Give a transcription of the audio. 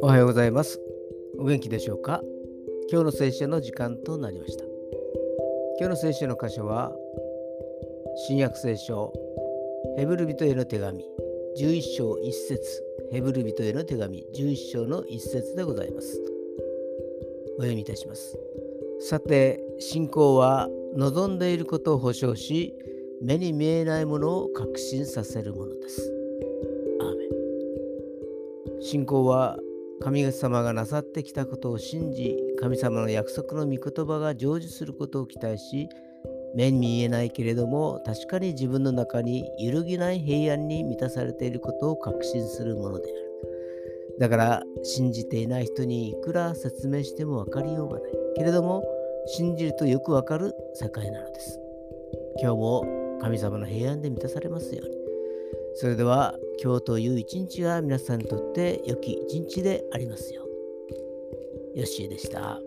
おはようございます。お元気でしょうか？今日の聖書の時間となりました。今日の聖書の箇所は、新約聖書、ヘブル人への手紙、11章1節ヘブル人への手紙、11章の1節でございます。お読みいたします。さて、信仰は望んでいることを保証し、目に見えないものを確信させるものです。アーメン信仰は神様がなさってきたことを信じ、神様の約束の御言葉が成就することを期待し、目に見えないけれども、確かに自分の中に揺るぎない平安に満たされていることを確信するものである。だから、信じていない人にいくら説明しても分かりようがない。けれども、信じるとよくわかる世界なのです。今日も神様の平安で満たされますように。それでは今日という一日が皆さんにとって良き一日でありますよう。よしーでした。